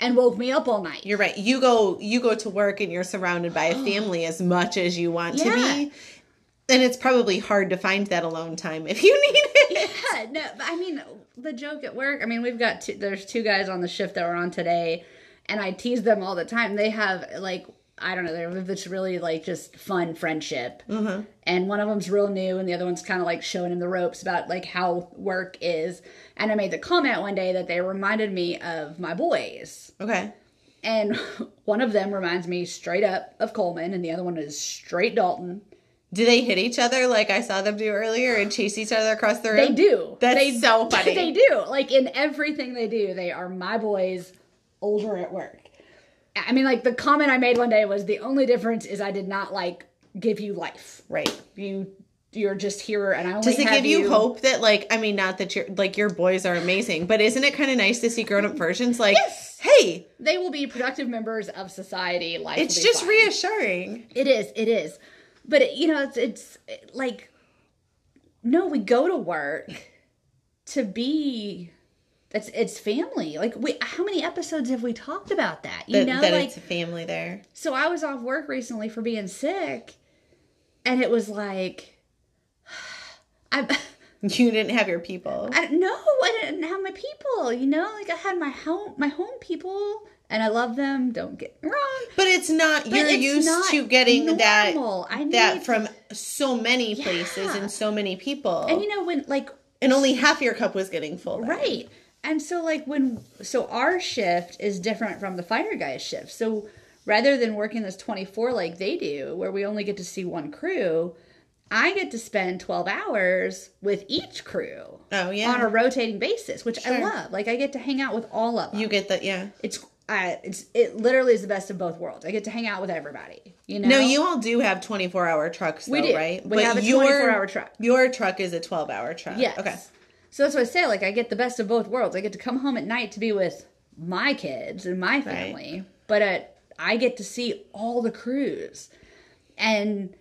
A: and woke me up all night.
B: You're right. You go you go to work and you're surrounded by a family as much as you want to be. And it's probably hard to find that alone time if you need it.
A: Yeah, no, I mean the joke at work. I mean, we've got two, there's two guys on the shift that were on today, and I tease them all the time. They have like I don't know, they have this really like just fun friendship, mm-hmm. and one of them's real new, and the other one's kind of like showing him the ropes about like how work is. And I made the comment one day that they reminded me of my boys,
B: Okay.
A: and one of them reminds me straight up of Coleman, and the other one is straight Dalton.
B: Do they hit each other like I saw them do earlier and chase each other across the room?
A: They do.
B: That's
A: they,
B: so funny.
A: They do. Like in everything they do, they are my boys older at work. I mean, like the comment I made one day was the only difference is I did not like give you life.
B: Right.
A: You you're just here and I only
B: Does it give you, hope that like I mean not that you're like your boys are amazing, but isn't it kind of nice to see grown up versions like
A: Yes.
B: hey,
A: They will be productive members of society. like
B: it's just reassuring.
A: It is. It is. But it, you know, it's it's like no, we go to work to be. It's it's family. Like we, how many episodes have we talked about that? You
B: That,
A: know,
B: that
A: like
B: it's a family there.
A: so. I was off work recently for being sick, and it was like, I.
B: You didn't have your people.
A: I no, I didn't have my people. You know, like I had my home, my home people, and I love them. Don't get me wrong.
B: But it's not you're
A: it's
B: used
A: not
B: to getting
A: normal.
B: that
A: I
B: that from so many places
A: Yeah.
B: and so many people.
A: And you know when like
B: and only half your cup was getting full. then.
A: Right. And so like when so our shift is different from the fire guys shift. So rather than working this 24 like they do where we only get to see one crew, I get to spend 12 hours with each crew
B: Oh yeah.
A: on a rotating basis, which I love. Like I get to hang out with all of them.
B: you get that, yeah.
A: it's uh, it's it literally is the best of both worlds. I get to hang out with everybody. You know.
B: No, you all do have 24 hour trucks, though,
A: We do.
B: right?
A: We have a 24-hour truck.
B: Your truck is a 12 hour truck.
A: Yes.
B: Okay.
A: So that's what I say. Like, I get the best of both worlds. I get to come home at night to be with my kids and my family, but at, I get to see all the crews. And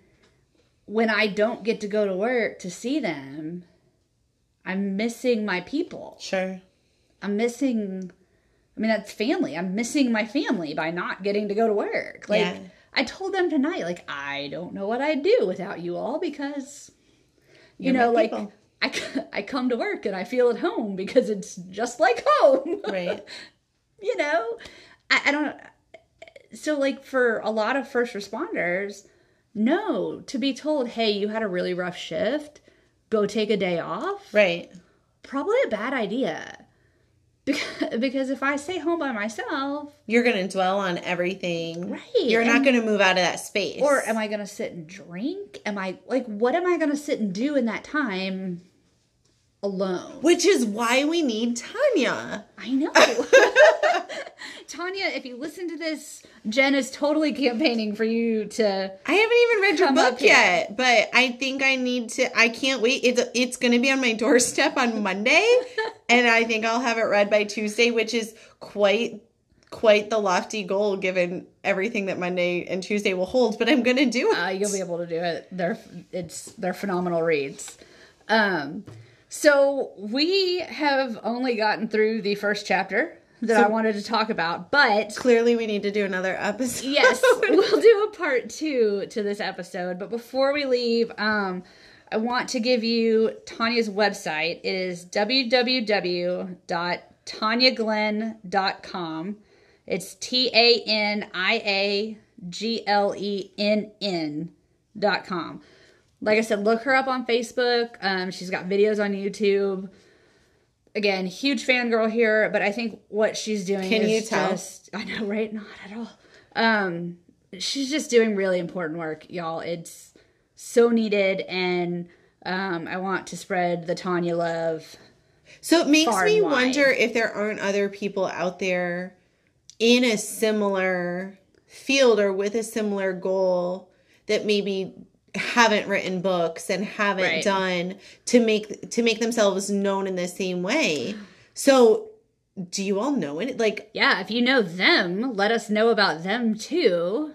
A: when I don't get to go to work to see them, I'm missing my people.
B: Sure.
A: I'm missing. I mean, that's family. I'm missing my family by not getting to go to work. Like,
B: Yeah.
A: I told them tonight, like, I don't know what I'd do without you all because, you
B: You're
A: know, like,
B: people.
A: I, I come to work and I feel at home because it's just like home.
B: Right.
A: you know, I, I don't. So, like, for a lot of first responders, no, to be told, hey, you had a really rough shift, go take a day off
B: Right.
A: probably a bad idea. Because, because if I stay home by myself,
B: You're going to dwell on everything.
A: Right,
B: You're not going to move out of that space.
A: or am I going to sit and drink? Am I like, what am I going to sit and do in that time alone.
B: Which is why we need Tania.
A: I know. Tania, if you listen to this, Jen is totally campaigning for you to.
B: I haven't even read your book
A: here.
B: yet, but I think I need to. I can't wait. It's it's going to be on my doorstep on Monday, and I think I'll have it read by Tuesday, which is quite quite the lofty goal given everything that Monday and Tuesday will hold. But I'm going to do it.
A: Uh, you'll be able to do it. They're it's they're phenomenal reads. Um, so we have only gotten through the first chapter that I wanted to talk about, but
B: Clearly, we need to do another episode.
A: yes, we'll do a part two to this episode. But before we leave, um, I want to give you Tania's website. It is www.taniaglenn.com. It's T A N I A G L E N N dot com. Like I said, look her up on Facebook. Um, she's got videos on YouTube. Again, huge fangirl here, but I think what she's doing
B: Can
A: is
B: you tell?
A: just I know, right? Not at all. Um, she's just doing really important work, y'all. It's so needed, and um, I want to spread the Tania love.
B: So it makes me
A: wide.
B: wonder if there aren't other people out there in a similar field or with a similar goal that maybe haven't written books and haven't
A: Right.
B: done to make to make themselves known in the same way. So do you all know it? Like
A: Yeah, if you know them, let us know about them too.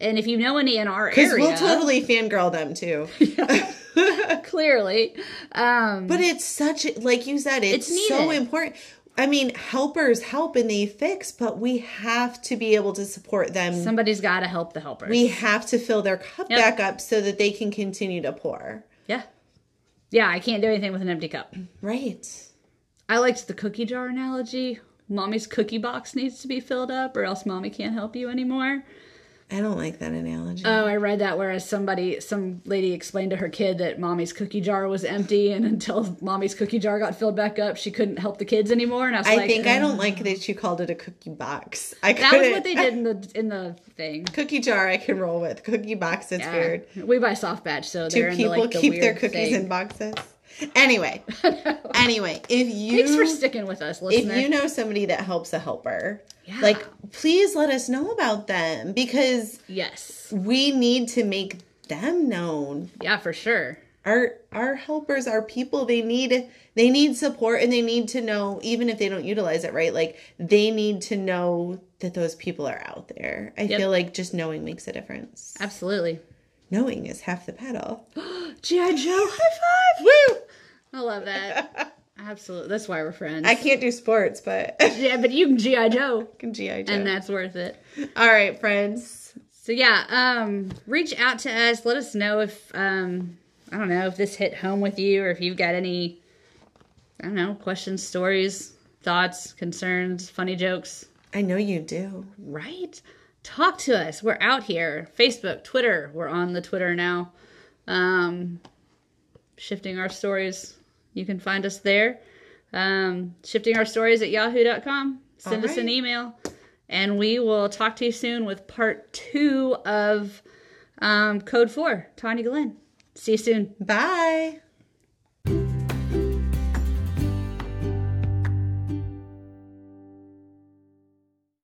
A: And if you know any in our area,
B: we'll totally fangirl them too.
A: clearly, um,
B: But it's such like you said, it's,
A: It's
B: so important. I mean, helpers help and they fix, but we have to be able to support them.
A: somebody's got to help the helpers.
B: we have to fill their cup
A: Yep.
B: back up so that they can continue to pour.
A: yeah, yeah. I can't do anything with an empty cup.
B: Right.
A: I liked the cookie jar analogy. Mommy's cookie box needs to be filled up, or else mommy can't help you anymore.
B: I don't like that analogy.
A: Oh, I read that whereas somebody, some lady explained to her kid that mommy's cookie jar was empty, and until mommy's cookie jar got filled back up, she couldn't help the kids anymore. And I was like,
B: I
A: like,
B: think I don't uh. like that you called it a cookie box. I
A: That was what they did in the in the thing.
B: Cookie jar, I can roll with. Cookie box, it's
A: Yeah.
B: weird.
A: We buy soft batch, so
B: Do people
A: like, the
B: keep their cookies
A: thing.
B: in boxes? Anyway, anyway, if you
A: Thanks for sticking with us,
B: if you know somebody that helps a helper,
A: Yeah.
B: like please let us know about them because
A: yes,
B: we need to make them known.
A: yeah, for sure.
B: Our our helpers are people they need they need support and they need to know even if they don't utilize it right like they need to know that those people are out there. I
A: Yep.
B: feel like just knowing makes a difference.
A: Absolutely.
B: Knowing is half the battle.
A: GI Joe, high five!
B: Woo!
A: I love that. Absolutely, that's why we're friends.
B: I can't do sports, but
A: yeah, but you can GI Joe,
B: can GI Joe.
A: and that's worth it.
B: All right, friends.
A: So yeah, um, reach out to us. Let us know if um, I don't know if this hit home with you, or if you've got any, I don't know, questions, stories, thoughts, concerns, funny jokes.
B: I know you do.
A: Right? Talk to us. We're out here. Facebook, Twitter. We're on the Twitter now. Um, shifting our stories. You can find us there. Um, shifting our stories at yahoo.com. Send
B: All
A: us an email. And we will talk to you soon with part two of um, Code 4, Tania Glenn. See you soon.
B: Bye.